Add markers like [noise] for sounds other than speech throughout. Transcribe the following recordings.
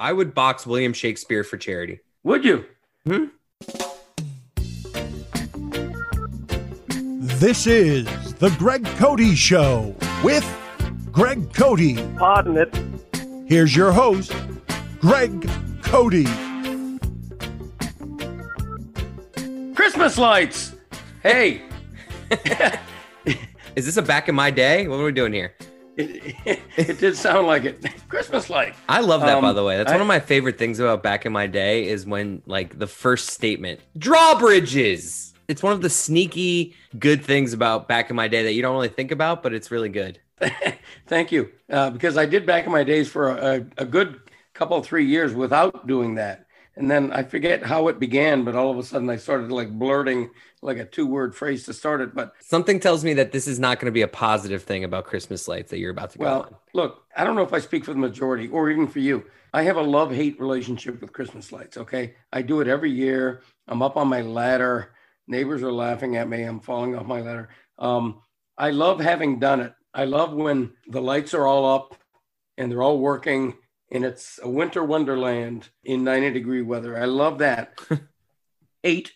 I would box William Shakespeare for charity. Would you? Hmm? This is the Greg Cote Show with Greg Cote. Pardon it. Here's your host, Greg Cote. Christmas lights. Hey. [laughs] Is this a back in my day? What are we doing here? It, [laughs] it did sound like it. Christmas like. I love that, Um, by the way. That's I- one of my favorite things about back in my day is when, like, the first statement drawbridges. It's one of the sneaky good things about back in my day that you don't really think about, but it's really good. [laughs] Thank you. Uh, because I did back in my days for a, a good couple, three years without doing that. And then I forget how it began, but all of a sudden I started like blurting like a two word phrase to start it. But Something tells me that this is not going to be a positive thing about Christmas lights that you're about to go on. well, look, I don't know if I speak for the majority or even for you. I have a love hate relationship with Christmas lights. Okay. I do it every year. I'm up on my ladder. Neighbors are laughing at me. I'm falling off my ladder. Um, I love having done it. I love when the lights are all up and they're all working and it's a winter wonderland in 90 degree weather. I love that. [laughs] hate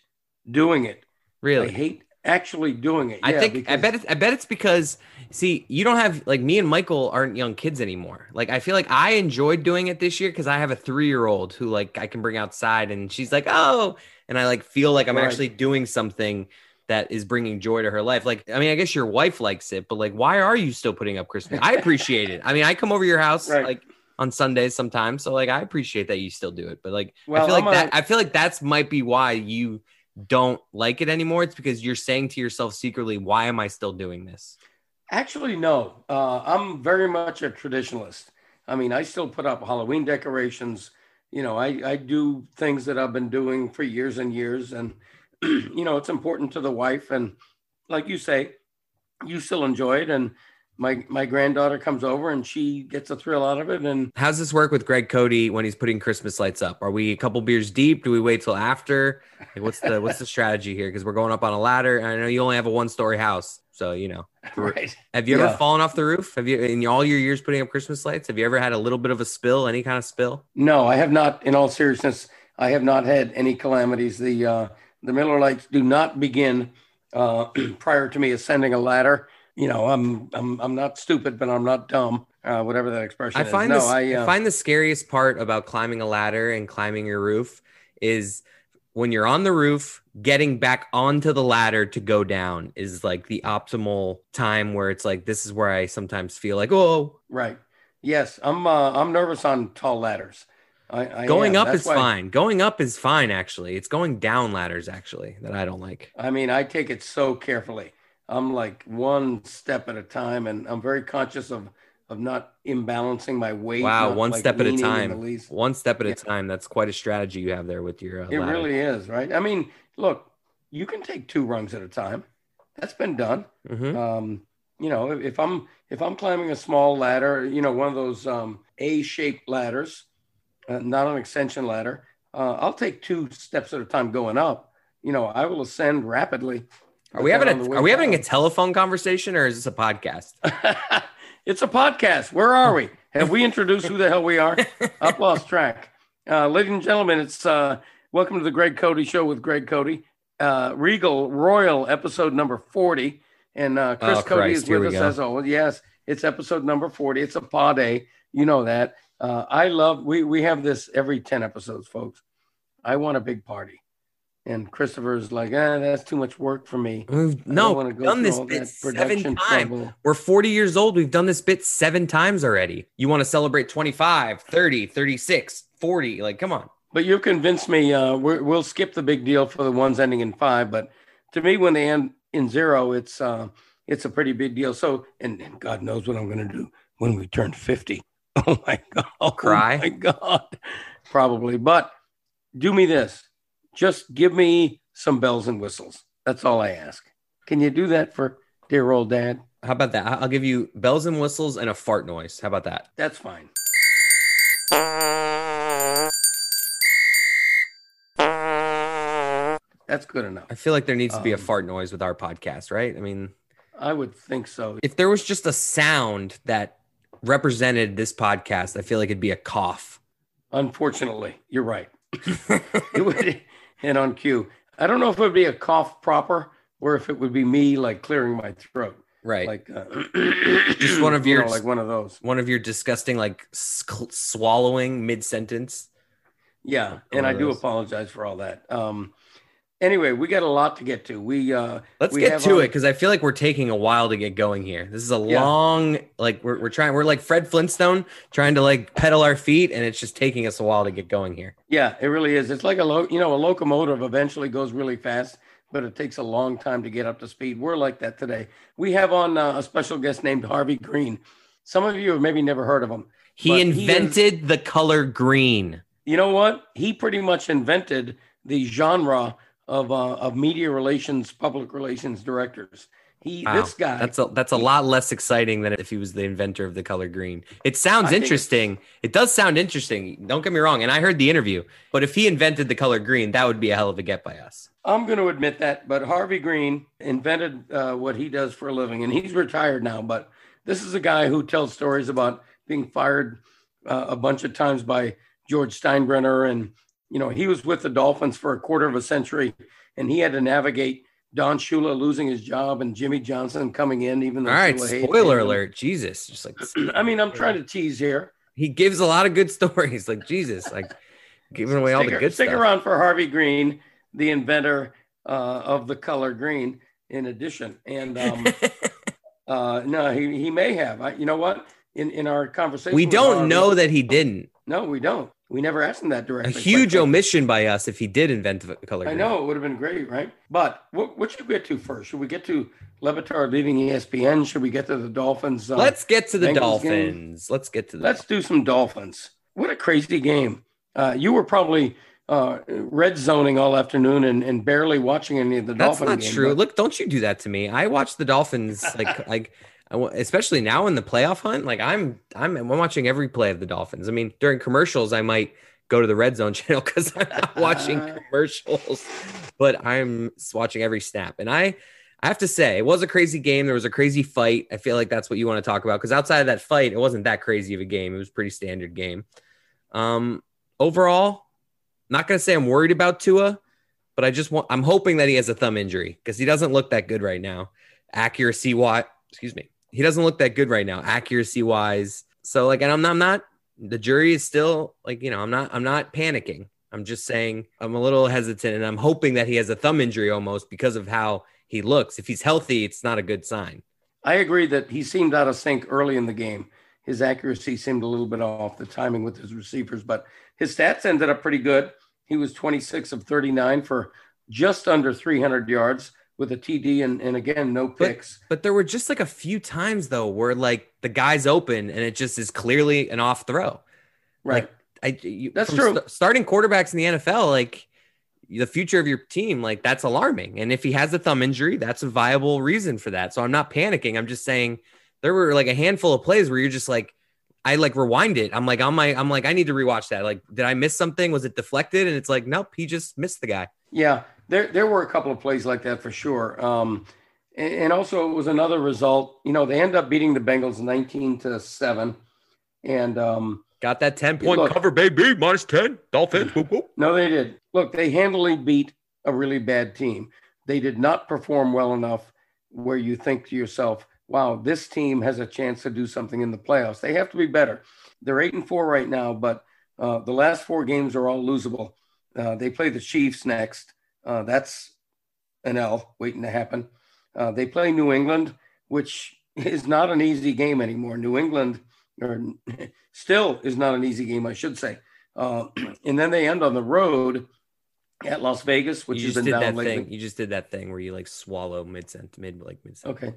doing it. I Really? hate actually doing it. I Yeah, think I bet it's, I bet it's because see you don't have like me and Michael aren't young kids anymore. Like I feel like I enjoyed doing it this year because I have a three year old who like I can bring outside and she's like oh and I like feel like I'm Right. actually doing something that is bringing joy to her life. Like I mean I guess your wife likes it, but like why are you still putting up Christmas? I appreciate it. I mean I come over your house [laughs] Right. like on Sundays sometimes, so like I appreciate that you still do it. But like I feel like I'm that I feel like that's might be why you don't like it anymore. It's because you're saying to yourself secretly, why am I still doing this? Actually, no. Uh, I'm very much a traditionalist. I mean, I still put up Halloween decorations. You know, I, I do things that I've been doing for years and years. And, [clears throat] you know, it's important to the wife. And like you say, you still enjoy it. And my, my granddaughter comes over and she gets a thrill out of it. And How's this work with Greg Cote when he's putting Christmas lights up? Are we a couple beers deep? Do we wait till after? Like, what's the what's the strategy here? Because we're going up on a ladder. And I know you only have a one story house, so you know. [laughs] right. Have you ever fallen off the roof? Have you in all your years putting up Christmas lights? Have you ever had a little bit of a spill? Any kind of spill? No, I have not. In all seriousness, I have not had any calamities. The uh, the Miller Lites do not begin uh, [clears throat] prior to me ascending a ladder. You know, I'm I'm I'm not stupid, but I'm not dumb. Uh, whatever that expression I is. find no, I, uh, I find the scariest part about climbing a ladder and climbing your roof is when you're on the roof, getting back onto the ladder to go down is like the optimal time where it's like this is where I sometimes feel like oh right. Yes, I'm uh, I'm nervous on tall ladders. I, I going am. up That's is why- fine. Going up is fine actually. It's going down ladders actually that I don't like. I mean, I take it so carefully. I'm like one step at a time, and I'm very conscious of of not imbalancing my weight. Wow, one like, step at a leaning in the time. least. One step at Yeah. a time. That's quite a strategy you have there with your uh, It ladder. really is, right? I mean, look, you can take two rungs at a time. That's been done. Mhm. Um, you know, if, if I'm if I'm climbing a small ladder, you know, one of those um, A-shaped ladders, uh, not an extension ladder, uh, I'll take two steps at a time going up. You know, I will ascend rapidly. Are we having a Are we having a telephone conversation or is this a podcast? [laughs] it's a podcast. Where are we? Have we introduced who the hell we are? [laughs] I've lost track. Uh, ladies and gentlemen, it's uh, welcome to the Greg Cote Show with Greg Cote, uh, Regal Royal episode number 40. And uh, Chris Oh, Cody Christ, is here with us go. as always. Yes, it's episode number 40. It's a pod day. You know that. Uh, I love, we, we have this every 10 episodes, folks. I want a big party. And Christopher's like, ah, that's too much work for me. We've no go done this bit seven times. We're 40 years old. We've done this bit seven times already. You want to celebrate 25, 30, 36, 40. Like, come on. But you've convinced me. Uh, we're, we'll skip the big deal for the ones ending in five. But to me, when they end in zero, it's uh, it's a pretty big deal. So, and, and God knows what I'm going to do when we turn fifty. [laughs] Oh my God! Oh Cry? my God! Probably. But do me this: just give me some bells and whistles. That's all I ask. Can you do that for dear old dad? How about that? I'll give you bells and whistles and a fart noise. How about that? That's fine. That's good enough. I feel like there needs to be a Um, fart noise with our podcast, right? I mean, I would think so. if there was just a sound that represented this podcast, I feel like it'd be a cough. Unfortunately, you're right. [laughs] it would, and on cue. I don't know if it would be a cough proper or if it would be me like clearing my throat, right. like uh, [clears throat] Just one of you your- know, like one of those. One of your disgusting like swallowing mid sentence. Yeah, and I do apologize for all that. Um, anyway, we got a lot to get to. We uh, Let's we get to on- it because I feel like we're taking a while to get going here. This is a Yeah. long, like we're, we're trying, we're like Fred Flintstone trying to like pedal our feet, and it's just taking us a while to get going here. Yeah, it really is. It's like a lo- you know a locomotive eventually goes really fast, but it takes a long time to get up to speed. We're like that today. We have on uh, a special guest named Harvey Green. Some of you have maybe never heard of him. He But he is- invented the color green. You know what? He pretty much invented the genre of uh, of media relations, public relations directors. He Wow. this guy. That's a that's a lot less exciting than if he was the inventor of the color green. It sounds I interesting. It does sound interesting. Don't get me wrong. And I heard the interview, but if he invented the color green, that would be a hell of a get by us. I'm going to admit that, but Harvey Green invented uh, what he does for a living, and he's retired now. But this is a guy who tells stories about being fired uh, a bunch of times by George Steinbrenner, and you know he was with the Dolphins for a quarter of a century, and he had to navigate Don Shula losing his job and Jimmy Johnson coming in, even though All right, Shula spoiler alert. Jesus, just like [clears throat] I mean, I'm trying to tease here. he gives a lot of good [laughs] stories. Like Jesus, like giving away all the good stick stuff. around for Harvey Green, the inventor uh, of the color green. In addition, and um, [laughs] uh, no, he, he may have. I, you know what? In in our conversation, we don't Harvey- know that he didn't. No, we don't. We never asked him that A directly. quite huge omission by us if he did invent the color I green. know it would have been great, right? But what, what should we get to first? Should we get to Le Batard leaving ESPN? Should we get to the Dolphins? uh, Let's get to the Bengals game. Dolphins. Let's get to the let's do some Dolphins. What a crazy game! Uh, you were probably uh, red zoning all afternoon and, and barely watching any of the Dolphins. That's not game, true. but- Look, don't you do that to me. I watch the Dolphins like [laughs] like I especially now in the playoff hunt. Like I'm I'm I'm watching every play of the Dolphins. I mean, during commercials, I might go to the red zone [laughs] channel because I'm not watching [laughs] commercials, but I'm watching every snap. And I I have to say, it was a crazy game. There was a crazy fight. I feel like that's what you want to talk about because outside of that fight, it wasn't that crazy of a game. It was a pretty standard game. Um, overall, not gonna say I'm worried about Tua but I just want I'm hoping that he has a thumb injury because he doesn't look that good right now. Accuracy wise, excuse me, he doesn't look that good right now, accuracy wise. So like, and I'm not, I'm not the jury is still like, you know, I'm not I'm not panicking. I'm just saying I'm a little hesitant and I'm hoping that he has a thumb injury almost because of how he looks. If he's healthy, it's not a good sign. I agree that he seemed out of sync early in the game. His accuracy seemed a little bit off, the timing with his receivers, but his stats ended up pretty good. He was 26 of 39 for just under 300 yards with a TD and, and again, no picks. But there were just like a few times though where like the guy's open and it just is clearly an off throw. right. I you, That's true. st- starting quarterbacks in the NFL, like the future of your team, like that's alarming. And if he has a thumb injury, that's a viable reason for that. So I'm not panicking. I'm just saying there were like a handful of plays where you're just like, I like rewind it. I'm like on my, I'm like, I need to rewatch that. Like, did I miss something? Was it deflected? And it's like, nope, he just missed the guy. Yeah, there there were a couple of plays like that for sure. Um, and, and also it was another result. You know, they end up beating the Bengals 19 to seven, and um, Got that 10 point Look. cover, baby, minus 10. Dolphins. No, they did. Look, they handily beat a really bad team. They did not perform well enough where you think to yourself, "Wow, this team has a chance to do something in the playoffs." They have to be better. They're eight and four right now, but uh, the last four games are all losable. Uh, they play the Chiefs next. Uh, that's an L waiting to happen. Uh, they play New England, which [laughs] is not an easy game anymore. New England, or [laughs] still is not an easy game, I should say. Uh, [clears throat] and then they end on the road at Las Vegas, which you has just been did down that lately. thing. You just did that thing where you like swallow mid cent, mid like mid. Okay.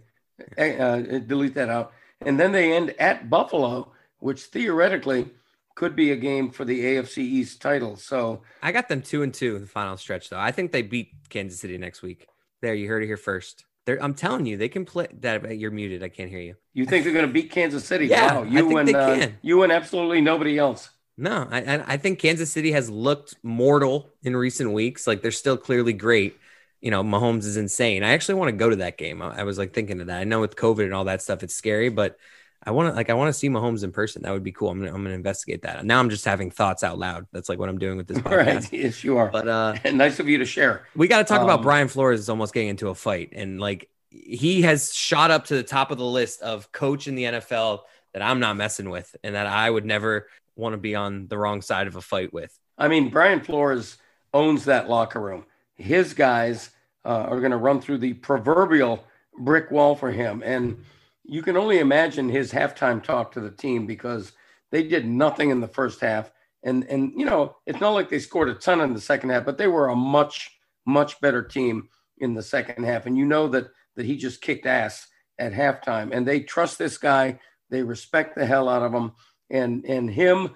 Uh, delete that out. And then they end at Buffalo, which theoretically could be a game for the AFC East title. So I got them two and two in the final stretch, though. I think they beat Kansas City next week. There, you heard it here first. They're, I'm telling you, they can play. That you're muted. I can't hear you. you think they're going to beat Kansas City? Yeah, wow. You and uh, you and absolutely nobody else. No, I, I I think Kansas City has looked mortal in recent weeks. Like they're still clearly great. You know, Mahomes is insane. I actually want to go to that game. I, I was like thinking of that. I know with COVID and all that stuff, it's scary, but I want to like I want to see Mahomes in person. That would be cool. I'm gonna I'm gonna investigate that. Now I'm just having thoughts out loud. That's like what I'm doing with this [laughs] podcast. Right. Yes, you are. But uh, [laughs] nice of you to share. we got to talk about Um, Brian Flores is almost getting into a fight, and like he has shot up to the top of the list of coach in the NFL that I'm not messing with, and that I would never want to be on the wrong side of a fight with. I mean, Brian Flores owns that locker room. His guys uh, are going to run through the proverbial brick wall for him. And you can only imagine his halftime talk to the team because they did nothing in the first half. And, and you know, it's not like they scored a ton in the second half, but they were a much, much better team in the second half. And you know that, that he just kicked ass at halftime. And they trust this guy. They respect the hell out of him. And, and him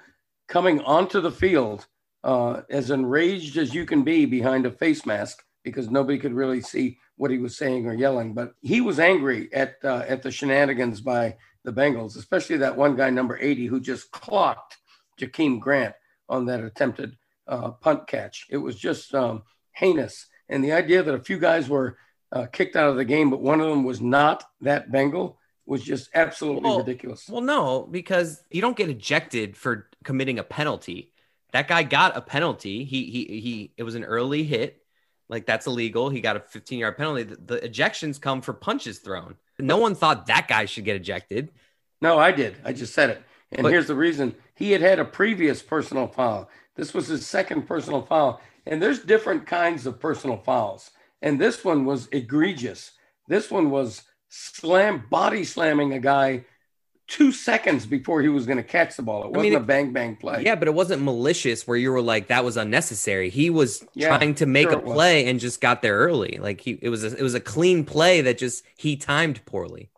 coming onto the field uh, as enraged as you can be behind a face mask because nobody could really see what he was saying or yelling. But he was angry at uh, at the shenanigans by the Bengals, especially that one guy, number 80, who just clocked Jakeem Grant on that attempted uh, punt catch. It was just um, heinous. And the idea that a few guys were uh, kicked out of the game, but one of them was not that Bengal was just absolutely Well, ridiculous. Well, no, because you don't get ejected for committing a penalty. That guy got a penalty. He he he. It was an early hit, like that's illegal. He got a 15 yard penalty. The, the ejections come for punches thrown. No one thought that guy should get ejected. No, I did. I just said it. And But- here's the reason. He had had a previous personal foul. This was his second personal foul. And there's different kinds of personal fouls. And this one was egregious. This one was slam body slamming a guy two seconds before he was going to catch the ball. It wasn't mean, a bang bang play. Yeah, but it wasn't malicious where you were like that was unnecessary. He was Yeah, trying to make sure a play and just got there early. Like he, it was a, it was a clean play that just he timed poorly.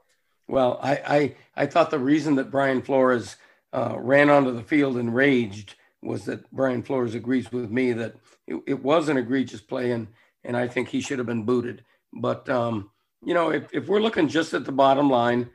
Well, I, I, I thought the reason that Brian Flores uh, ran onto the field and raged was that Brian Flores agrees with me that it, it was an egregious play and, and I think he should have been booted. But, um, you know, if, if we're looking just at the bottom line,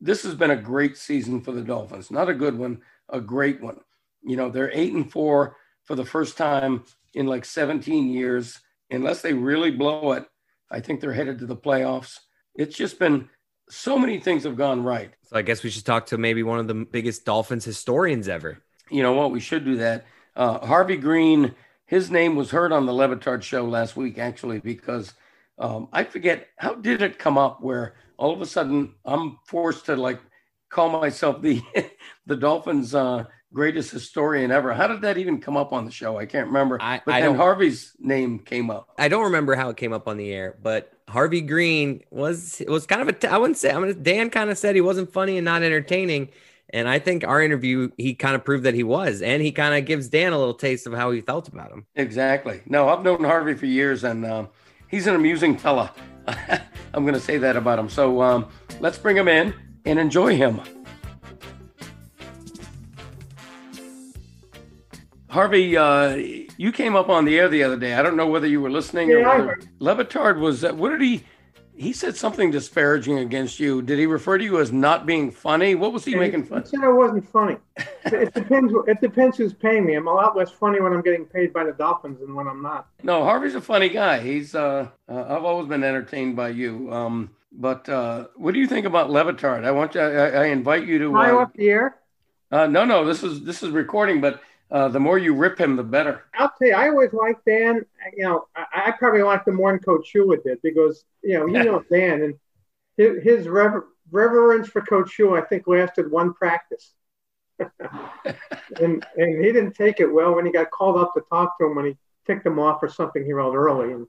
this has been a great season for the Dolphins. Not a good one, a great one. You know, they're eight and four for the first time in like 17 years. Unless they really blow it, I think they're headed to the playoffs. It's just been so many things have gone right. So I guess we should talk to maybe one of the biggest Dolphins historians ever. You know what? We should do that. Uh, Harvey Green, his name was heard on the Le Batard show last week, actually, because um, I forget how did it come up where all of a sudden I'm forced to like call myself the [laughs] the Dolphins' uh, greatest historian ever. How did that even come up on the show? I can't remember. I- but I then Harvey's name came up. I don't remember how it came up on the air, but Harvey Green was it was kind of a I wouldn't say I mean, Dan kind of said he wasn't funny and not entertaining. And I think our interview, he kind of proved that he was, and he kind of gives Dan a little taste of how he felt about him. Exactly. No, I've known Harvey for years, and um, he's an amusing fella. [laughs] I'm going to say that about him. So um, let's bring him in and enjoy him. Harvey, uh, you came up on the air the other day. I don't know whether you were listening Yeah, or whether. Le Batard was. Uh, what did he? He said something disparaging against you. Did he refer to you as not being funny? What was he making fun? He said I wasn't funny. [laughs] it depends. It depends who's paying me. I'm a lot less funny when I'm getting paid by the Dolphins than when I'm not. No, Harvey's a funny guy. He's uh, uh I've always been entertained by you. Um, but uh, what do you think about Le Batard? I want you. I, I invite you to. Am I Uh, off the air? uh, no, no, this is this is recording. But uh, the more you rip him, the better. I'll tell you. I always liked Dan. You know, I, I probably liked him more than Coach Shula did because you know you know Dan and his, his rever- reverence for Coach Shula I think lasted one practice. [laughs] and and he didn't take it well when he got called up to talk to him when he ticked him off for something he wrote early. And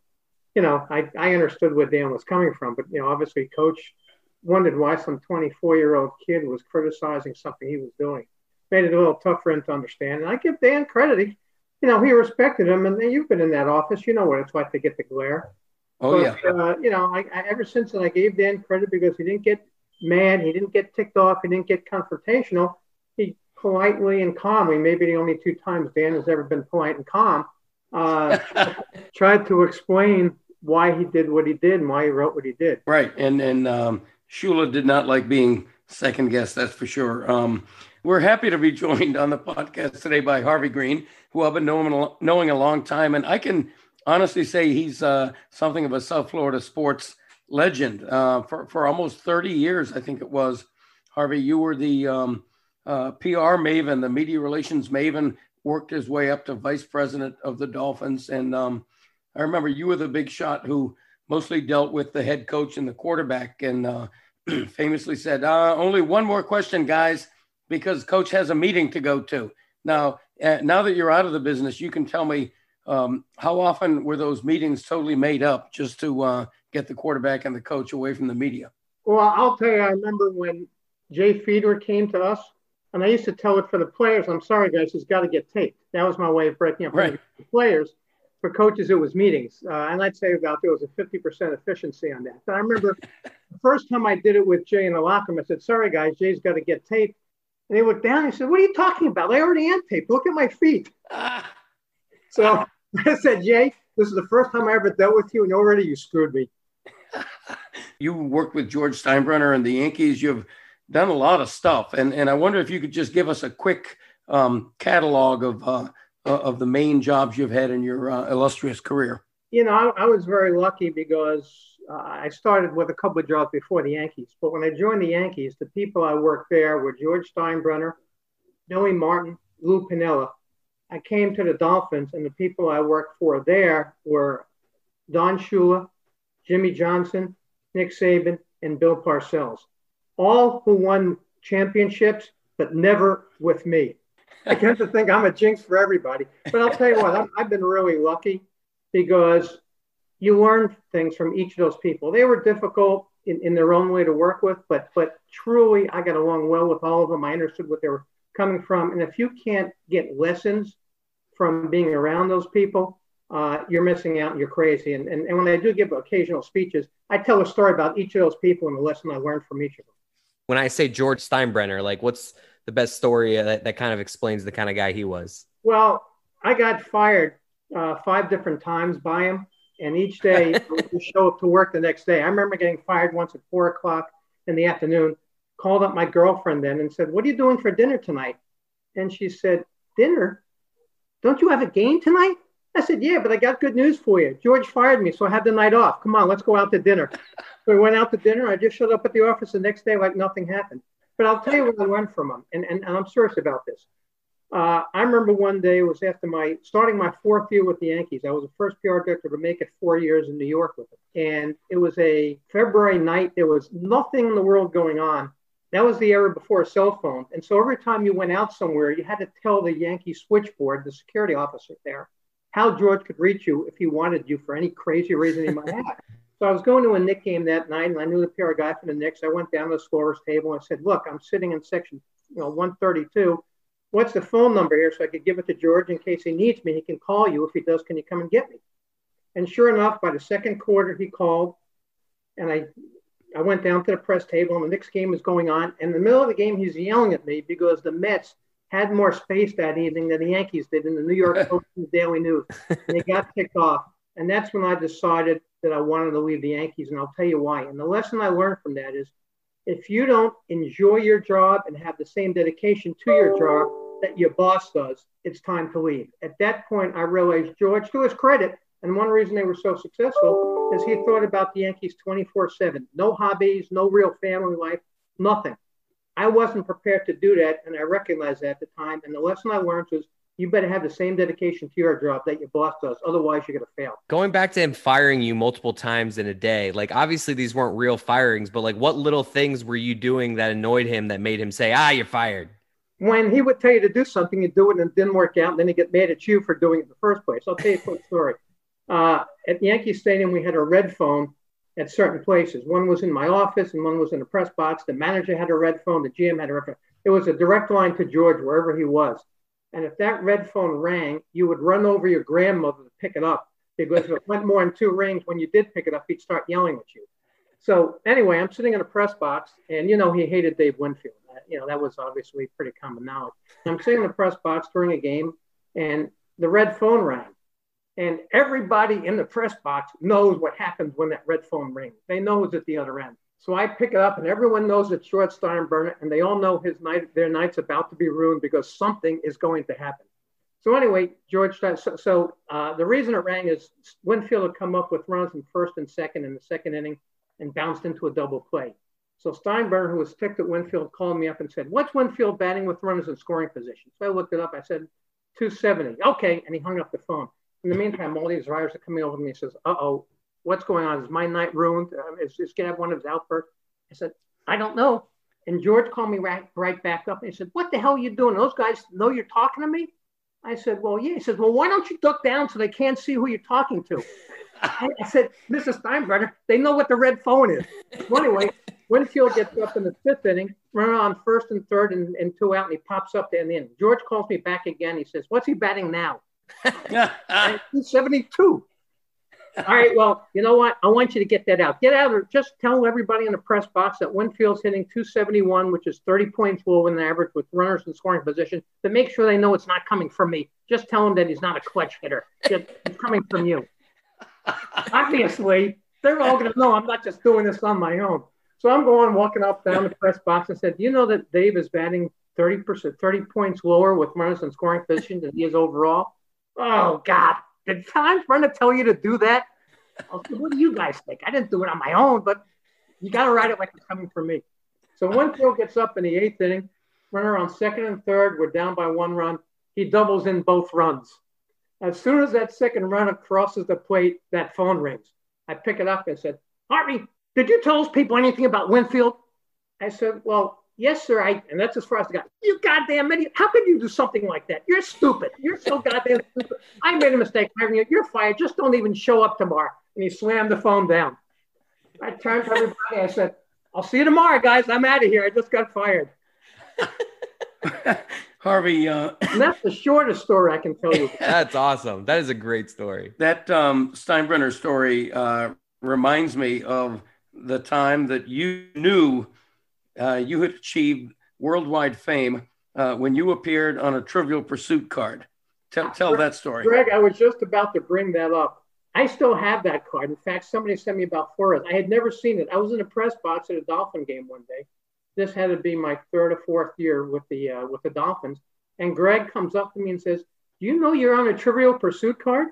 you know, I, I understood where Dan was coming from, but you know, obviously Coach wondered why some 24 year old kid was criticizing something he was doing. Made it a little tough for him to understand. And I give Dan credit. He, you know, he respected him, and you've been in that office. You know what it's like to get the glare. Oh yeah, uh, you know, I, I ever since then I gave Dan credit because he didn't get mad, he didn't get ticked off, he didn't get confrontational. He politely and calmly, maybe the only two times Dan has ever been polite and calm, uh, [laughs] tried to explain why he did what he did and why he wrote what he did. right. And and um, Shula did not like being second guessed. That's for sure. Um, we're happy to be joined on the podcast today by Harvey Green, who I've been knowing knowing a long time, and I can honestly say he's uh, something of a South Florida sports legend uh, for for almost 30 years. I think it was. Harvey, you were the um, uh, PR maven, the media relations maven, worked his way up to vice president of the Dolphins. And um, I remember you were the big shot who mostly dealt with the head coach and the quarterback and uh, [clears throat] famously said, uh, only one more question, guys, because coach has a meeting to go to. Now, uh, now that you're out of the business, you can tell me um, how often were those meetings totally made up just to uh, get the quarterback and the coach away from the media? Well, I'll tell you, I remember when Jay Fiedler came to us, and I used to tell it for the players. I'm sorry, guys, it's got to get taped. That was my way of breaking up right. the players. For coaches, it was meetings, uh, and I'd say about there was a 50% efficiency on that. But I remember the first time I did it with Jay in the locker room, I said, "Sorry, guys, Jay's got to get taped." And they looked down and said, What are you talking about? I already am taped. Look at my feet. so [laughs] I said, Jay, this is the first time I ever dealt with you, and already you screwed me. [laughs] you worked with George Steinbrenner and the Yankees. You've done a lot of stuff. And, and I wonder if you could just give us a quick um, catalog of, uh, of the main jobs you've had in your uh, illustrious career. You know, I, I was very lucky because uh, I started with a couple of jobs before the Yankees. But when I joined the Yankees, the people I worked there were George Steinbrenner, Noe Martin, Lou Piniella. I came to the Dolphins, and the people I worked for there were Don Shula, Jimmy Johnson, Nick Saban, and Bill Parcells, all who won championships, but never with me. I tend to think I'm a jinx for everybody. But I'll tell you what, I've, I've been really lucky because you learn things from each of those people. They were difficult in, in their own way to work with, but but truly I got along well with all of them. I understood what they were coming from. And if you can't get lessons from being around those people, uh, you're missing out and you're crazy. And, and, and when I do give occasional speeches, I tell a story about each of those people and the lesson I learned from each of them. When I say George Steinbrenner, like what's the best story that, that kind of explains the kind of guy he was? Well, I got fired uh, five different times by him and each day [laughs] I would show up to work the next day. I remember getting fired once at four o'clock in the afternoon. Called up my girlfriend then and said, "What are you doing for dinner tonight?" And she said, "Dinner? Don't you have a game tonight?" I said, "Yeah, but I got good news for you. George fired me, so I had the night off. Come on, let's go out to dinner." [laughs] So we went out to dinner. I just showed up at the office the next day like nothing happened. But I'll tell you what I learned from him, and, and, and I'm serious about this. Uh, I remember one day it was after my starting my fourth year with the Yankees. I was the first PR director to make it four years in New York with them, and it was a February night. There was nothing in the world going on. That was the era before cell phones, and so every time you went out somewhere, you had to tell the Yankee switchboard, the security officer there, how George could reach you if he wanted you for any crazy reason he might have. So I was going to a Knick game that night, and I knew the PR guy from the Knicks. I went down to the scorer's table and I said, "Look, I'm sitting in section, you know, 132." What's the phone number here so I could give it to George in case he needs me? He can call you. If he does, can you come and get me? And sure enough, by the second quarter, he called, and I, I went down to the press table, and the next game was going on. And in the middle of the game, he's yelling at me because the Mets had more space that evening than the Yankees did in the New York [laughs] Post and the Daily News, and they got kicked off. And that's when I decided that I wanted to leave the Yankees, and I'll tell you why. And the lesson I learned from that is if you don't enjoy your job and have the same dedication to your job that your boss does, it's time to leave. At that point, I realized George, to his credit, and one reason they were so successful is he thought about the Yankees 24 7. No hobbies, no real family life, nothing. I wasn't prepared to do that, and I recognized that at the time. And the lesson I learned was you better have the same dedication to your job that your boss does. Otherwise, you're going to fail. Going back to him firing you multiple times in a day, like obviously these weren't real firings, but like what little things were you doing that annoyed him that made him say, ah, you're fired? When he would tell you to do something, you do it and it didn't work out, and then he get mad at you for doing it in the first place. I'll tell you a quick story. Uh, at Yankee Stadium, we had a red phone at certain places. One was in my office and one was in the press box. The manager had a red phone, the GM had a red phone. It was a direct line to George wherever he was. And if that red phone rang, you would run over your grandmother to pick it up because if it went more than two rings, when you did pick it up, he'd start yelling at you. So anyway, I'm sitting in a press box, and you know he hated Dave Winfield. You know that was obviously pretty common knowledge. I'm sitting in the press box during a game, and the red phone rang, and everybody in the press box knows what happens when that red phone rings. They know it's at the other end. So I pick it up, and everyone knows it's George Steinbrenner, and they all know his night, their night's about to be ruined because something is going to happen. So anyway, George, so, so uh, the reason it rang is Winfield had come up with runs in first and second in the second inning and bounced into a double play. So Steinbrenner, who was ticked at Winfield, called me up and said, What's Winfield batting with runners in scoring position? So I looked it up. I said, 270. Okay. And he hung up the phone. In the meantime, all these writers are coming over to me and says, Uh oh, what's going on? Is my night ruined? Um, is this going to have one of his outbursts? I said, I don't know. And George called me right, right back up and he said, What the hell are you doing? Those guys know you're talking to me? I said, Well, yeah. He says, Well, why don't you duck down so they can't see who you're talking to? [laughs] I, said, Mrs. Steinbrenner, they know what the red phone is. Well, anyway, Winfield gets up in the fifth inning, runner on first and third and, and two out, and he pops up to the end. George calls me back again. He says, What's he batting now? [laughs] 272. All right, well, you know what? I want you to get that out. Get out or just tell everybody in the press box that Winfield's hitting 271, which is 30 points lower than average with runners in scoring position, to make sure they know it's not coming from me. Just tell them that he's not a clutch hitter. It's coming from you. Obviously, they're all going to know I'm not just doing this on my own. So I'm going walking up down the press box and said, Do you know that Dave is batting 30%, 30 points lower with runners in scoring position than he is overall? Oh, God. Did Tom Brennan tell you to do that? What do you guys think? I didn't do it on my own, but you got to write it like it's coming from me. So Winfield gets up in the eighth inning, runner on second and third. We're down by one run. He doubles in both runs. As soon as that second run crosses the plate, that phone rings. I pick it up and said, Harvey, did you tell those people anything about Winfield? I said, Well, yes, sir. I, and that's as far as I got. You goddamn idiot. How could you do something like that? You're stupid. You're so goddamn stupid. I made a mistake hiring you. You're fired. Just don't even show up tomorrow. And he slammed the phone down. I turned to everybody. I said, I'll see you tomorrow, guys. I'm out of here. I just got fired. [laughs] Harvey. Uh, and that's the shortest story I can tell you. [laughs] that's awesome. That is a great story. That um, Steinbrenner story uh, reminds me of the time that you knew uh, you had achieved worldwide fame uh, when you appeared on a Trivial Pursuit card. Tell, tell that story. Greg, I was just about to bring that up. I still have that card. In fact, somebody sent me about four of it. I had never seen it. I was in a press box at a Dolphin game one day. This had to be my third or fourth year with the uh, with the Dolphins. And Greg comes up to me and says, "Do you know you're on a Trivial Pursuit card?"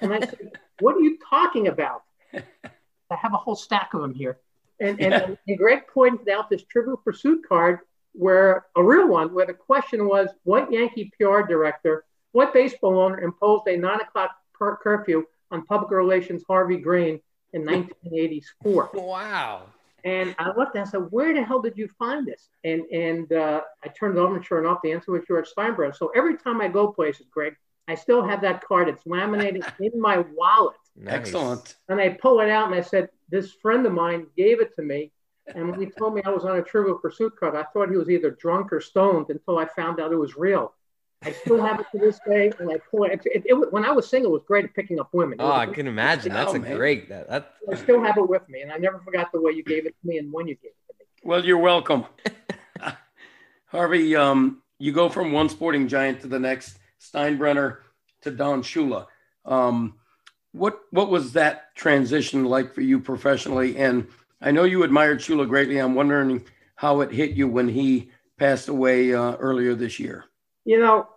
And I said, [laughs] "What are you talking about?" [laughs] I have a whole stack of them here. And, and, and Greg pointed out this Trivial Pursuit card where a real one, where the question was, what Yankee PR director, what baseball owner imposed a nine o'clock curfew on public relations Harvey Green in 1984? Wow. And I looked and I said, where the hell did you find this? And and uh, I turned it over and sure enough, the answer was George Steinbrenner. So every time I go places, Greg, I still have that card. It's laminated [laughs] in my wallet. Nice. Excellent. And I pull it out and I said, This friend of mine gave it to me. And when he [laughs] told me I was on a trivial pursuit card, I thought he was either drunk or stoned until I found out it was real. I still have it to this day. And I pull it, it, it, when I was single, it was great at picking up women. Oh, I can imagine. That's oh, a man. great. That, that, I still have it with me. And I never forgot the way you gave it to me and when you gave it to me. Well, you're welcome. [laughs] Harvey, um, you go from one sporting giant to the next, Steinbrenner to Don Shula. Um, what what was that transition like for you professionally? And I know you admired Shula greatly. I'm wondering how it hit you when he passed away uh, earlier this year. You know,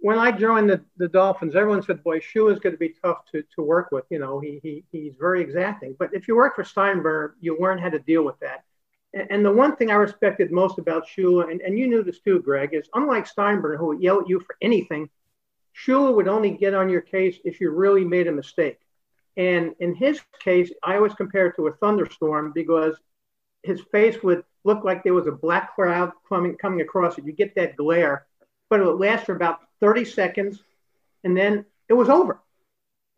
when I joined the, the Dolphins, everyone said, "Boy, Shula's going to be tough to, to work with." You know, he, he he's very exacting. But if you work for Steinbrenner, you learn how to deal with that. And, the one thing I respected most about Shula, and, and you knew this too, Greg, is unlike Steinbrenner, who would yell at you for anything, Shula would only get on your case if you really made a mistake. And in his case, I always compare it to a thunderstorm because his face would look like there was a black cloud coming, coming across it. You get that glare, but it would last for about 30 seconds and then it was over.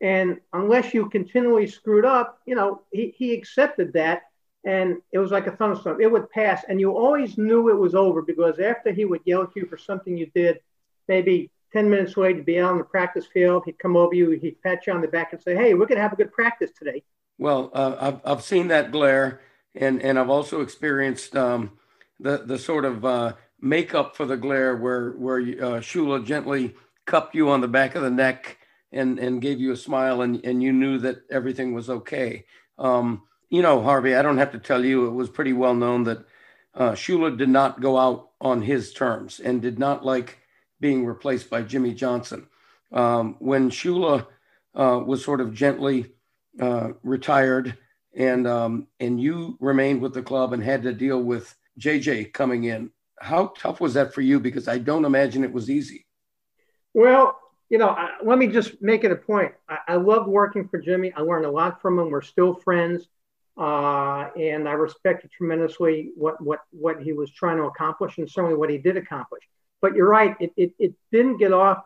And unless you continually screwed up, you know, he, he accepted that and it was like a thunderstorm. It would pass and you always knew it was over because after he would yell at you for something you did maybe 10 minutes away to be on the practice field. He'd come over you, he'd pat you on the back and say, Hey, we're going to have a good practice today. Well, uh, I've, I've seen that glare and, and I've also experienced um, the, the sort of uh, makeup for the glare where, where uh, Shula gently cupped you on the back of the neck and, and gave you a smile and, and you knew that everything was okay. Um, you know, Harvey, I don't have to tell you, it was pretty well known that uh, Shula did not go out on his terms and did not like being replaced by Jimmy Johnson. Um, when Shula uh, was sort of gently uh, retired and um, and you remained with the club and had to deal with JJ coming in. How tough was that for you? Because I don't imagine it was easy. Well, you know, I, let me just make it a point. I, I loved working for Jimmy. I learned a lot from him. We're still friends, uh, and I respected tremendously what what what he was trying to accomplish, and certainly what he did accomplish. But you're right; it it, it didn't get off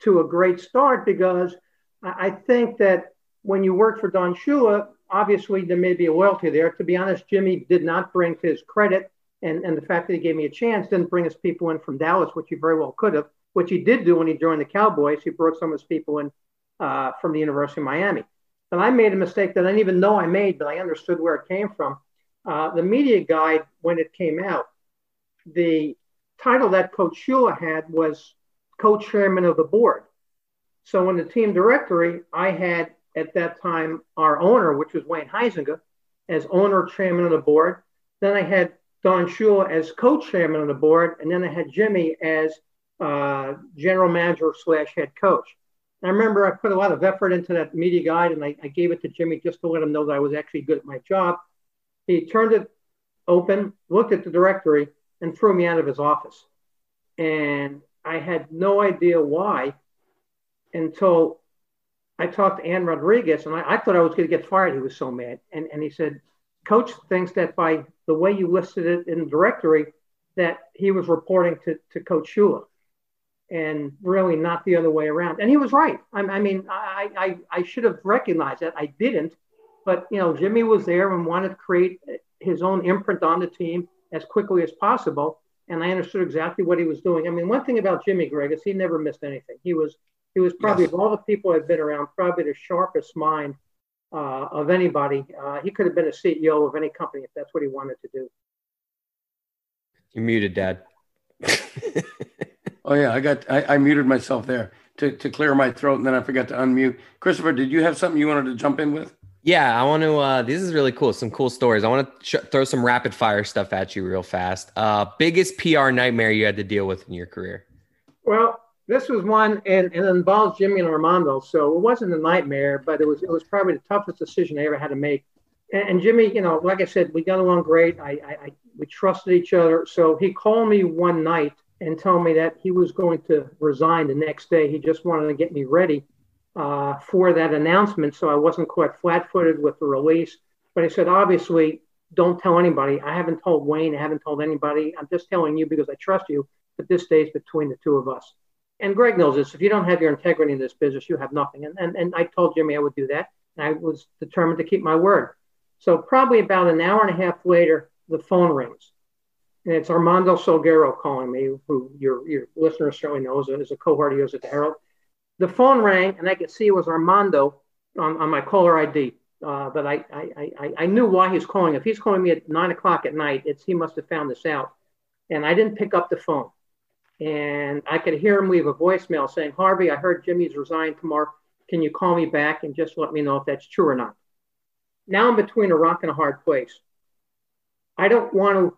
to a great start because I, think that when you work for Don Shula, obviously there may be a loyalty there. To be honest, Jimmy did not bring his credit, and, and the fact that he gave me a chance didn't bring his people in from Dallas, which he very well could have. Which he did do when he joined the Cowboys. He brought some of his people in uh, from the University of Miami. And I made a mistake that I didn't even know I made, but I understood where it came from. Uh, the media guide, when it came out, the title that Coach Shula had was co-chairman of the board. So in the team directory, I had at that time our owner, which was Wayne Huizenga, as owner, chairman of the board. Then I had Don Shula as co-chairman of the board, and then I had Jimmy as uh, general manager slash head coach. And I remember I put a lot of effort into that media guide, and I, I gave it to Jimmy just to let him know that I was actually good at my job. He turned it open, looked at the directory, and threw me out of his office. And I had no idea why until I talked to Ann Rodriguez, and I, I thought I was going to get fired. He was so mad, and and he said, "Coach thinks that by the way you listed it in the directory, that he was reporting to to Coach Shula, and really not the other way around." And he was right. I, I mean, I, I I should have recognized that. I didn't, but you know, Jimmy was there and wanted to create his own imprint on the team as quickly as possible. And I understood exactly what he was doing. I mean, one thing about Jimmy Greg is he never missed anything. He was he was probably yes. of all the people I've been around, probably the sharpest mind uh, of anybody. Uh, he could have been a CEO of any company if that's what he wanted to do. You're muted, Dad. [laughs] oh yeah, I got I, I, muted myself there to to clear my throat, and then I forgot to unmute. Christopher, did you have something you wanted to jump in with? Yeah, I want to. Uh, this is really cool. Some cool stories. I want to sh- throw some rapid fire stuff at you real fast. Uh, biggest PR nightmare you had to deal with in your career? Well, this was one, and, and it involves Jimmy and Armando. So it wasn't a nightmare, but it was it was probably the toughest decision I ever had to make. And, and Jimmy, you know, like I said, we got along great. I, I, I we trusted each other. So he called me one night and told me that he was going to resign the next day. He just wanted to get me ready uh, for that announcement, so I wasn't caught flat-footed with the release. But I said, obviously, don't tell anybody. I haven't told Wayne. I haven't told anybody. I'm just telling you because I trust you. But this stays between the two of us and Greg knows this. If you don't have your integrity in this business, you have nothing. And, and, and I told Jimmy I would do that. And I was determined to keep my word. So probably about an hour and a half later, the phone rings. And it's Armando Salguero calling me, who your, your listener certainly knows is a cohort he was at the Herald. The phone rang, and I could see it was Armando on, on my caller ID. Uh, but I, I, I, I knew why he's calling. If he's calling me at nine o'clock at night, it's he must have found this out. And I didn't pick up the phone and I could hear him leave a voicemail saying, Harvey, I heard Jimmy's resigned tomorrow. Can you call me back and just let me know if that's true or not? Now I'm between a rock and a hard place. I don't want to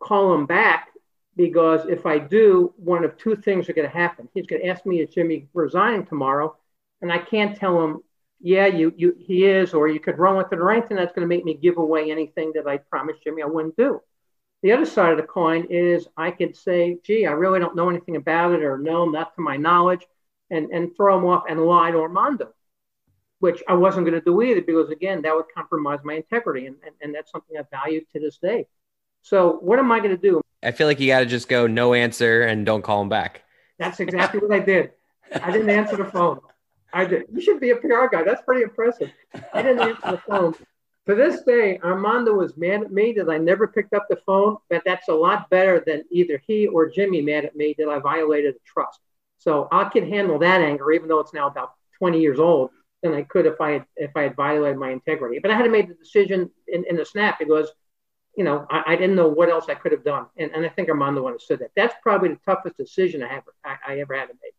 call him back because if I do, one of two things are going to happen. He's going to ask me, is Jimmy resigning tomorrow? And I can't tell him, yeah, you, you, he is, or you could run with it or anything that's going to make me give away anything that I promised Jimmy I wouldn't do. The other side of the coin is I could say, gee, I really don't know anything about it or no, not to my knowledge, and, and throw him off and lie to Armando, which I wasn't going to do either because, again, that would compromise my integrity. And, and, and that's something I value to this day. So, what am I going to do? I feel like you got to just go no answer and don't call him back. That's exactly what I did. I didn't answer the phone. I did. You should be a PR guy. That's pretty impressive. I didn't answer the phone. To this day, Armando was mad at me that I never picked up the phone, but that's a lot better than either he or Jimmy mad at me that I violated a trust. So I can handle that anger, even though it's now about 20 years old, than I could if I had if I had violated my integrity. But I had to make the decision in, in the snap because, you know, I, I, didn't know what else I could have done, and, and I think Armando understood that. Said that. That's probably the toughest decision I ever I, I ever had to make.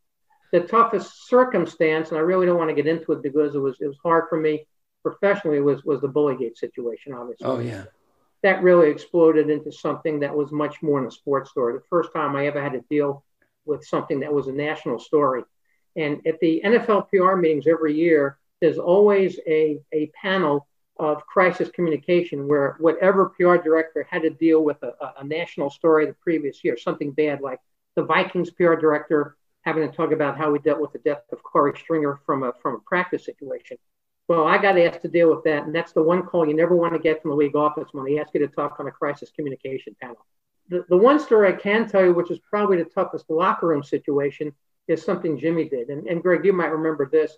The toughest circumstance, and I really don't want to get into it because it was it was hard for me professionally was was the Bullygate situation, obviously. Oh yeah. That really exploded into something that was much more than a sports story. The first time I ever had to deal with something that was a national story. And at the NFL PR meetings every year, there's always a, a panel of crisis communication, where whatever PR director had to deal with a, a national story the previous year, something bad like the Vikings PR director having to talk about how we dealt with the death of Corey Stringer from a from a practice situation. Well, I got asked to deal with that, and that's the one call you never want to get from the league office when they ask you to talk on a crisis communication panel. The, the one story I can tell you, which is probably the toughest locker room situation, is something Jimmy did. And, and Greg, you might remember this.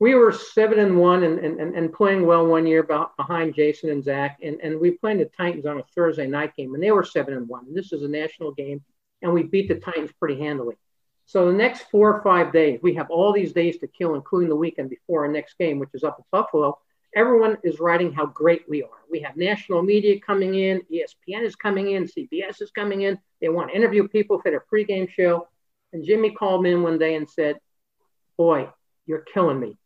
We were seven and one and, and, and playing well one year behind Jason and Zach, and, and we played the Titans on a Thursday night game, and they were seven and one. And this is a national game, and we beat the Titans pretty handily. So the next four or five days, we have all these days to kill, including the weekend before our next game, which is up at Buffalo. Everyone is writing how great we are. We have national media coming in, ESPN is coming in, CBS is coming in. They want to interview people for their pregame show. And Jimmy called me in one day and said, Boy, you're killing me.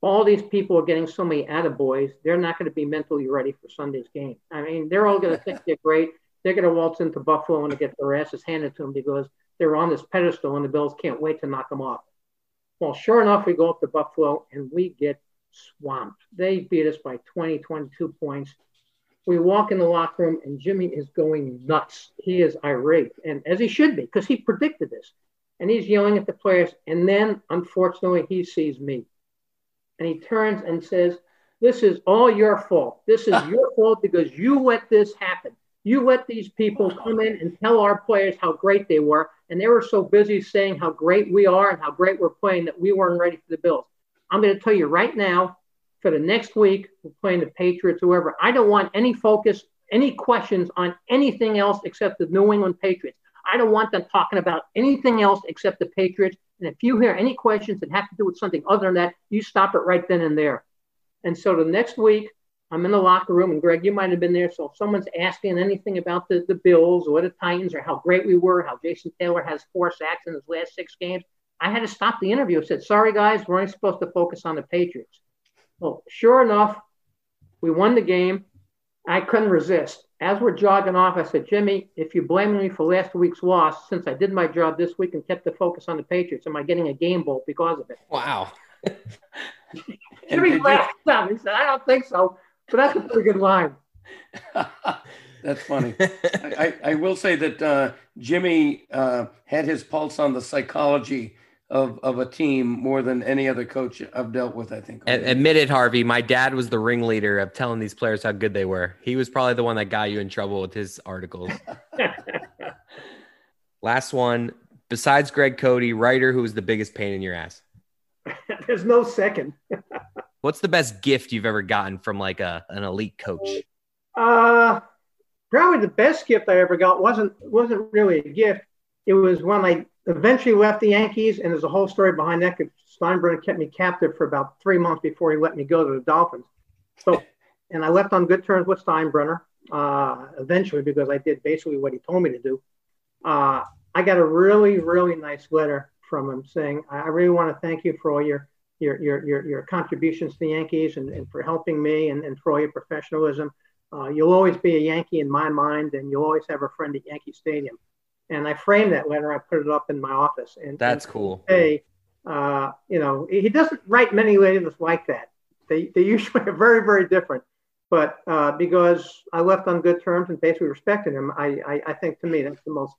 All these people are getting so many attaboys, they're not going to be mentally ready for Sunday's game. I mean, they're all going to think they're great. They're going to waltz into Buffalo and get their asses handed to them because they're on this pedestal and the Bills can't wait to knock them off. Well, sure enough, we go up to Buffalo and we get swamped. They beat us by 20, 22 points. We walk in the locker room and Jimmy is going nuts. He is irate, and as he should be, because he predicted this. And he's yelling at the players. And then, unfortunately, he sees me. And he turns and says, This is all your fault. This is your [laughs] fault because you let this happen. You let these people come in and tell our players how great they were, and they were so busy saying how great we are and how great we're playing that we weren't ready for the Bills. I'm going to tell you right now, for the next week, we're playing the Patriots, whoever. I don't want any focus, any questions on anything else except the New England Patriots. I don't want them talking about anything else except the Patriots. And if you hear any questions that have to do with something other than that, you stop it right then and there. And so the next week, I'm in the locker room, and Greg, you might have been there. So if someone's asking anything about the, the Bills or the Titans or how great we were, how Jason Taylor has four sacks in his last six games, I had to stop the interview. I said, sorry, guys, we're only supposed to focus on the Patriots. Well, sure enough, we won the game. I couldn't resist. As we're jogging off, I said, Jimmy, if you're blaming me for last week's loss, since I did my job this week and kept the focus on the Patriots, am I getting a game bolt because of it? Wow. [laughs] Jimmy laughed. He said, I don't think so. But that's a pretty good line. [laughs] that's funny. I, I, I, will say that uh, Jimmy uh, had his pulse on the psychology of, of a team more than any other coach I've dealt with, I think. Admit it, Harvey. My dad was the ringleader of telling these players how good they were. He was probably the one that got you in trouble with his articles. [laughs] Last one. Besides Greg Cote, writer who was the biggest pain in your ass? [laughs] There's no second. [laughs] What's the best gift you've ever gotten from like a an elite coach? Uh probably the best gift I ever got wasn't wasn't really a gift. It was when I eventually left the Yankees, and there's a whole story behind that. Because Steinbrenner kept me captive for about three months before he let me go to the Dolphins. So, [laughs] and I left on good terms with Steinbrenner. Uh, eventually, because I did basically what he told me to do. Uh, I got a really, really nice letter from him saying, "I really want to thank you for all your your, your, your, your contributions to the Yankees and, and for helping me and, and for all your professionalism. Uh, you'll always be a Yankee in my mind, and you'll always have a friend at Yankee Stadium. And I framed that letter. I put it up in my office. And that's and cool. Hey, uh, you know, he doesn't write many letters like that. They, they [laughs] usually are very, very different. But uh, because I left on good terms and basically respected him, I, I, I think to me that's the most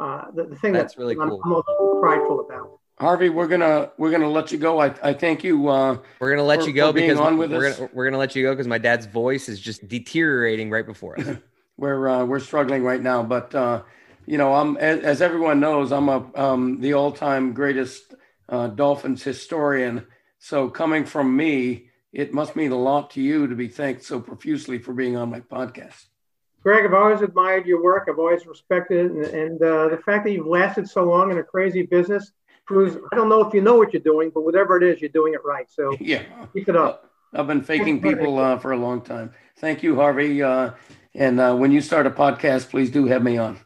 uh, the, the thing that's really I'm cool. most prideful about. Harvey, we're gonna we're gonna let you go. I, I thank you. Uh, we're gonna let for, you go because we're gonna we're gonna let you go because my dad's voice is just deteriorating right before us. [laughs] we're uh, we're struggling right now, but uh, you know, I'm as, as, everyone knows, I'm a um, the all time greatest uh, Dolphins historian. So coming from me, it must mean a lot to you to be thanked so profusely for being on my podcast. Greg, I've always admired your work. I've always respected it, and, and uh, the fact that you've lasted so long in a crazy business proves I don't know if you know what you're doing, but whatever it is, you're doing it right. So [laughs] yeah, keep it up. I've been faking people uh, for a long time. Thank you, Harvey. Uh, and uh, when you start a podcast, please do have me on.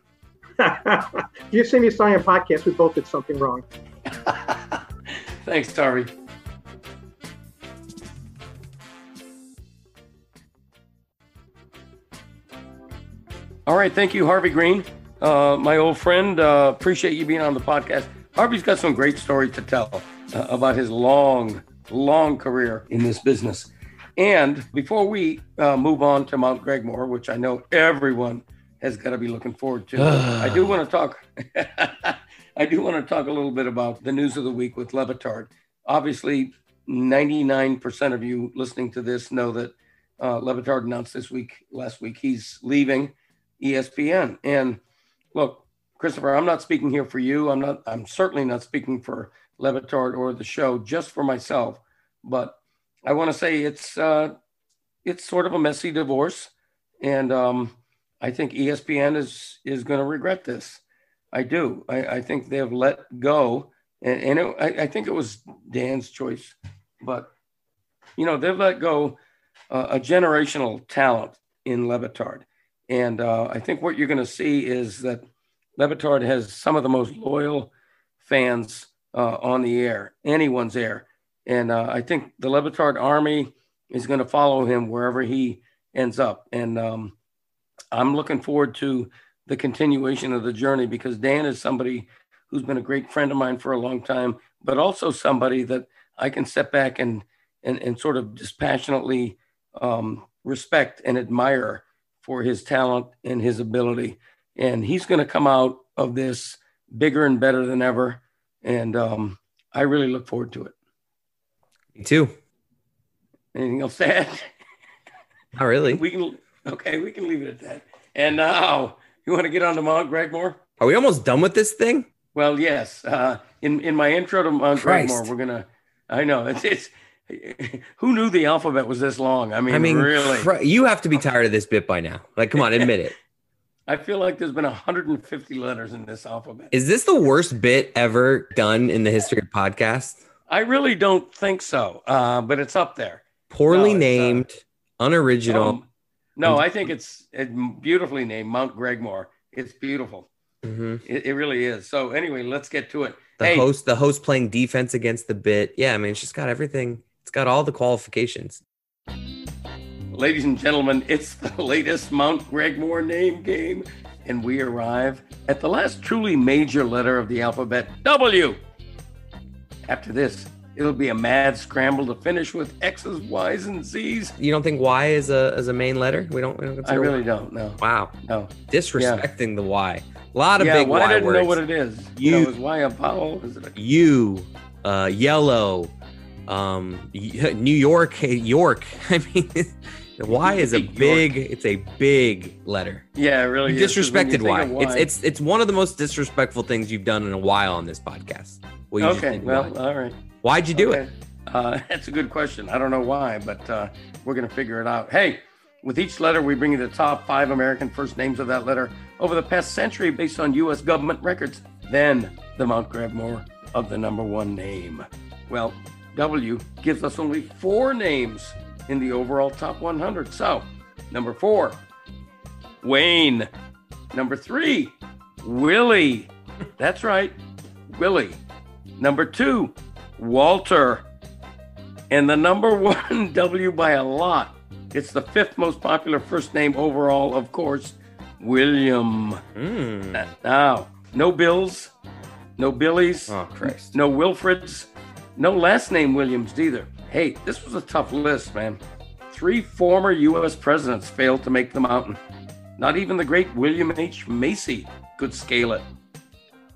You see me starting a podcast, we both did something wrong. [laughs] Thanks, Harvey. All right, thank you, Harvey Green, uh, my old friend. Uh, appreciate you being on the podcast. Harvey's got some great stories to tell uh, about his long, long career in this business. And before we uh, move on to Mount Gregmore, which I know everyone has got to be looking forward to, I do [sighs] want to talk. [laughs] I do want to talk a little bit about the news of the week with Le Batard. Obviously, 99% of you listening to this know that uh, Le Batard announced this week, last week, he's leaving ESPN. And look, Christopher, I'm not speaking here for you. I'm not. I'm certainly not speaking for Le Batard or the show, just for myself. But I want to say it's uh, it's sort of a messy divorce, and um, I think ESPN is is going to regret this. I do. I, I think they have let go, and, and it, I, I, think it was Dan's choice, but you know they've let go uh, a generational talent in Le Batard, and uh, I think what you're going to see is that Le Batard has some of the most loyal fans uh, on the air, anyone's air, and uh, I think the Le Batard army is going to follow him wherever he ends up, and um, I'm looking forward to the continuation of the journey because Dan is somebody who's been a great friend of mine for a long time, but also somebody that I can step back and and, and sort of dispassionately um, respect and admire for his talent and his ability. And he's going to come out of this bigger and better than ever. And um, I really look forward to it. Me too. Anything else to add? Not really. We can okay, we can leave it at that. And now you want to get on to Mount Gregmore? Are we almost done with this thing? Well, yes. Uh, in in my intro to Mount Christ. Gregmore, we're gonna. I know it's it's. Who knew the alphabet was this long? I mean, I mean, really, cr- you have to be tired of this bit by now. Like, come on, admit it. [laughs] I feel like there's been 150 letters in this alphabet. Is this the worst bit ever done in the history of podcast? I really don't think so, uh, but it's up there. Poorly no, uh, named, uh, unoriginal. Um, no, I think it's, beautifully named Mount Gregmore. It's beautiful. Mm-hmm. It, it, really is. So anyway, let's get to it. The hey, host, the host playing defense against the bit. Yeah, I mean, it's just got everything. It's got all the qualifications. Ladies and gentlemen, it's [laughs] the latest Mount Gregmore name game, and we arrive at the last truly major letter of the alphabet, W. After this, it'll be a mad scramble to finish with X's, Y's, and Z's. You don't think Y is a is a main letter? We don't. We don't I really y? don't. No. Wow. No. Disrespecting yeah. the Y. A lot of yeah, big Y, I didn't words. know what it is. You, you know, is Y a vowel? Is it a U? Uh, yellow. Um, [laughs] New York. York. [laughs] I mean. The Y is a big. It's a big letter. Yeah, really. You disrespected y. y. It's it's it's one of the most disrespectful things you've done in a while on this podcast. Well, okay. Well, all right. Why'd you do okay. it? Uh, [laughs] that's a good question. I don't know why, but uh, we're going to figure it out. Hey, with each letter, we bring you the top five American first names of that letter over the past century based on U.S. government records. Then the Mount Gregmore of the number one name. Well, W gives us only four names in the overall top 100. So, number four, Wayne. Number three, Willie. That's right, Willie. Number two, Walter. And the number [laughs] one W by a lot. It's the fifth most popular first name overall, of course, William. Mm. Now, no Bills, no Billies, oh, Christ. no Wilfreds, no last name Williams either. Hey, this was a tough list, man. Three former U.S. presidents failed to make the mountain. Not even the great William H. Macy could scale it.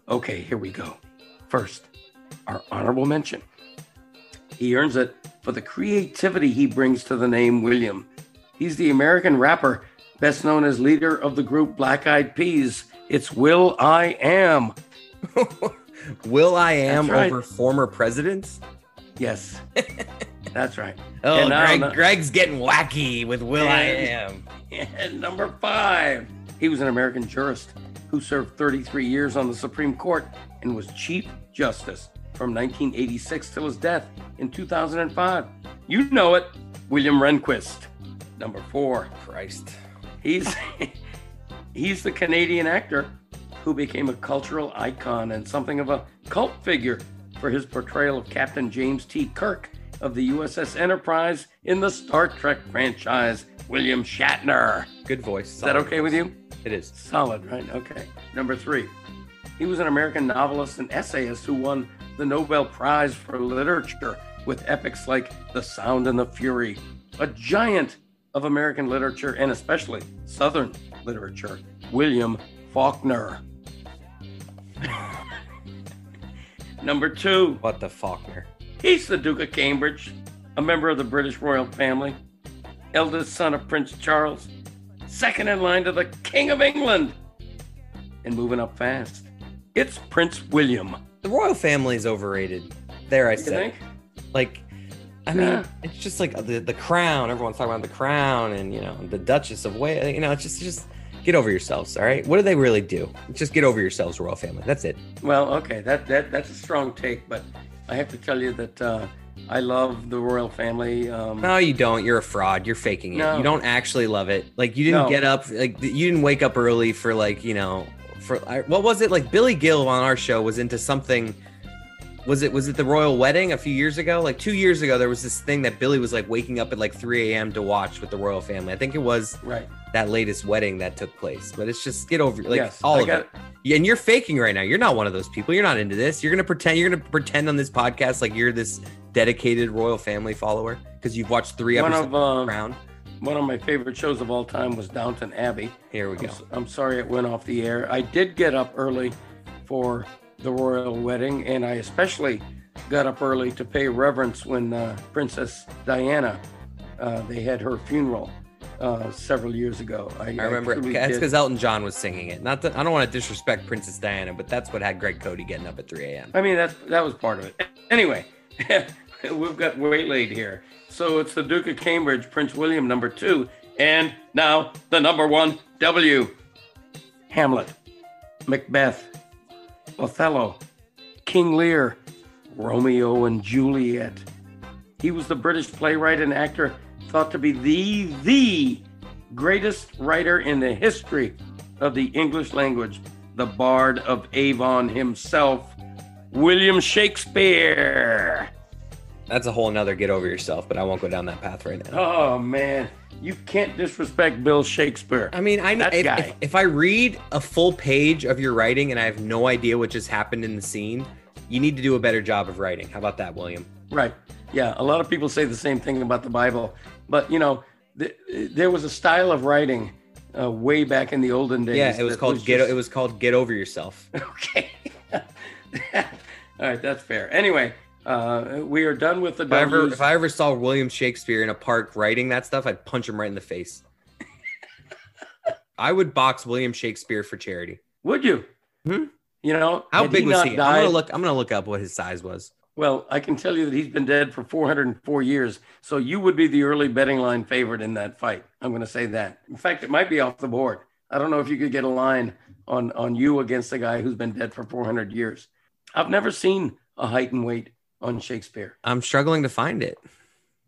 Okay, here we go. First, our honorable mention. He earns it for the creativity he brings to the name William. He's the American rapper best known as leader of the group Black Eyed Peas. It's Will I Am. [laughs] Will I Am right. over former presidents? Yes. [laughs] That's right. oh, Greg, Greg's getting wacky with Will and, I Am. And number five, he was an American jurist who served 33 years on the Supreme Court and was Chief Justice from 1986 till his death in 2005. You know it, William Rehnquist. Number four, Christ. He's [laughs] he's the Canadian actor who became a cultural icon and something of a cult figure for his portrayal of Captain James T. Kirk of the USS Enterprise in the Star Trek franchise, William Shatner. Good voice. Is that okay with you? It is. Solid, right? Okay. Number three, he was an American novelist and essayist who won the Nobel Prize for Literature with epics like The Sound and the Fury, a giant of American literature and especially Southern literature, William Faulkner. [laughs] Number two, What the Faulkner? he's the Duke of Cambridge, a member of the British royal family, eldest son of Prince Charles, second in line to the King of England, and moving up fast. It's Prince William. The royal family is overrated. There, I You said. think? Like, I mean, Yeah. it's just like the the crown. Everyone's talking about the crown, and you know, the Duchess of Wales. You know, it's just just get over yourselves. All right, what do they really do? Just get over yourselves, royal family. That's it. Well, okay, that, that that's a strong take, but I have to tell you that uh, I love the royal family. Um, No, you don't. You're a fraud. You're faking it. No. You don't actually love it. Like you didn't No. get up. Like you didn't wake up early for like you know for I- what was it like? Billy Gil on our show was into something. Was it was it the royal wedding a few years ago? Like two years ago, there was this thing that Billy was like waking up at like 3 a.m. to watch with the royal family. I think it was right. that latest wedding that took place. But it's just get over like yes. all I of got, it. And you're faking right now. You're not one of those people. You're not into this. You're gonna pretend. You're gonna pretend on this podcast like you're this dedicated royal family follower because you've watched three One episodes of of uh, Crown. One of my favorite shows of all time was Downton Abbey. Here we I'm, go. s- I'm sorry it went off the air. I did get up early for the royal wedding, and I especially got up early to pay reverence when uh, Princess Diana uh, they had her funeral uh, several years ago. I, I remember it. That's because Elton John was singing it. Not that I don't want to disrespect Princess Diana, but that's what had Greg Cote getting up at 3 a.m. I mean, that's that was part of it. Anyway, [laughs] [laughs] we've got waylaid here. So it's the Duke of Cambridge, Prince William, number two, and now the number one W. Hamlet, Macbeth, Othello, King Lear, Romeo and Juliet. He was the British playwright and actor thought to be the the greatest writer in the history of the English language, the Bard of Avon himself, William Shakespeare. That's a whole nother get over yourself, but I won't go down that path right now. Oh man, you can't disrespect Bill Shakespeare. I mean, I That if, guy. if, if I read a full page of your writing and I have no idea what just happened in the scene, you need to do a better job of writing. How about that, William? Right. Yeah. A lot of people say the same thing about the Bible, but you know, th- there was a style of writing uh, way back in the olden days. Yeah, it was called get. just- It was called get over yourself. [laughs] Okay. [laughs] All right, that's fair. Anyway, uh, we are done with the If I ever if I ever saw William Shakespeare in a park writing that stuff, I'd punch him right in the face. [laughs] I would box William Shakespeare for charity. Would you? Hmm? You know, How big was not he? I'm gonna look. I'm gonna look up what his size was. Well, I can tell you that he's been dead for 404 years. So you would be the early betting line favorite in that fight. I'm going to say that. In fact, it might be off the board. I don't know if you could get a line on on you against a guy who's been dead for 400 years. I've never seen a height and weight on Shakespeare. I'm struggling to find it.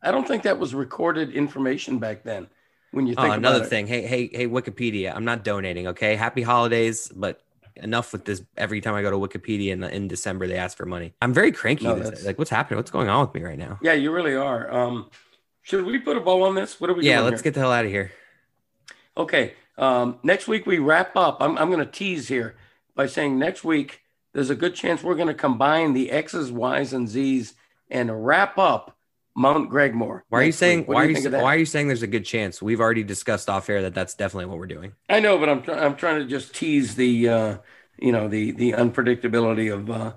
I don't think that was recorded information back then. When you Oh, think another about it. thing. Hey, hey, hey, Wikipedia. I'm not donating. Okay. Happy holidays, but enough with this. Every time I go to Wikipedia in, in December, they ask for money. I'm very cranky. No, this- like, what's happening? What's going on with me right now? Yeah, you really are. Um, should we put a bow on this? What are we Yeah, let's here? get the hell out of here. Okay. Um, next week we wrap up. I'm, I'm going to tease here by saying next week there's a good chance we're going to combine the X's, Y's, and Z's and wrap up Mount Gregmore. Why are you saying? Why are you? think of sa- that? Why are you saying there's a good chance? We've already discussed off air that that's definitely what we're doing. I know, but I'm try- I'm trying to just tease the uh, you know the the unpredictability of uh,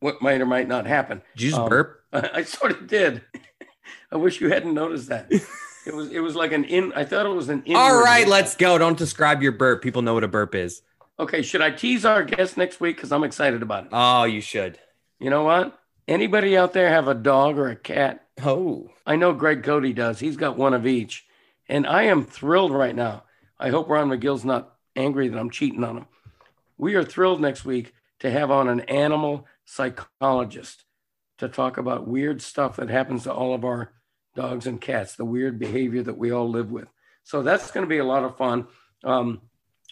what might or might not happen. Did you just Um, burp? I, [laughs] I sort of did. [laughs] I wish you hadn't noticed that. [laughs] It was it was like an in. I thought it was an. All right, let's go. Don't describe your burp. People know what a burp is. Okay, should I tease our guest next week? Because I'm excited about it. Oh, you should. You know what? Anybody out there have a dog or a cat? Oh, I know Greg Cote does. He's got one of each. And I am thrilled right now. I hope Ron Magill's not angry that I'm cheating on him. We are thrilled next week to have on an animal psychologist to talk about weird stuff that happens to all of our dogs and cats, the weird behavior that we all live with. So that's going to be a lot of fun. Um,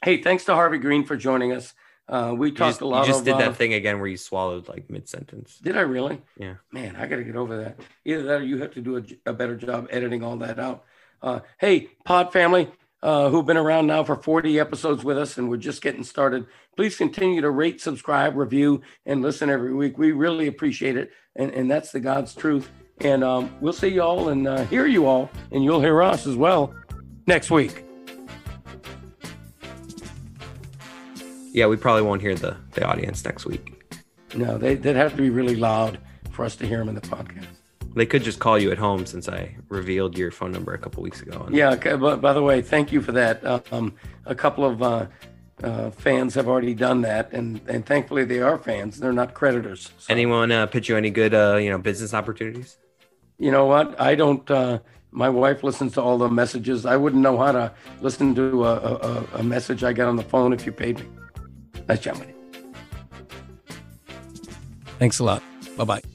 hey, thanks to Harvey Green for joining us. Uh, we you talked just, a lot you just of, did uh, that thing again where you swallowed like mid sentence. did I really? Yeah. Man, I got to get over that. Either that or you have to do a, a better job editing all that out. Uh, hey, Pod family, uh, who've been around now for 40 episodes with us and we're just getting started, please continue to rate, subscribe, review, and listen every week. We really appreciate it. And, and that's the God's truth. And um, we'll see you all and uh, hear you all, and you'll hear us as well next week. Yeah, we probably won't hear the, the audience next week. No, they, they'd have to be really loud for us to hear them in the podcast. They could just call you at home since I revealed your phone number a couple weeks ago. Yeah. Okay, but by the way, thank you for that. Um, a couple of uh, uh, fans have already done that, and and thankfully they are fans. They're not creditors. So. Anyone uh, pitch you any good uh, you know business opportunities? You know what? I don't. Uh, my wife listens to all the messages. I wouldn't know how to listen to a, a, a message I got on the phone if you paid me. Nice job, Thanks a lot. Bye bye.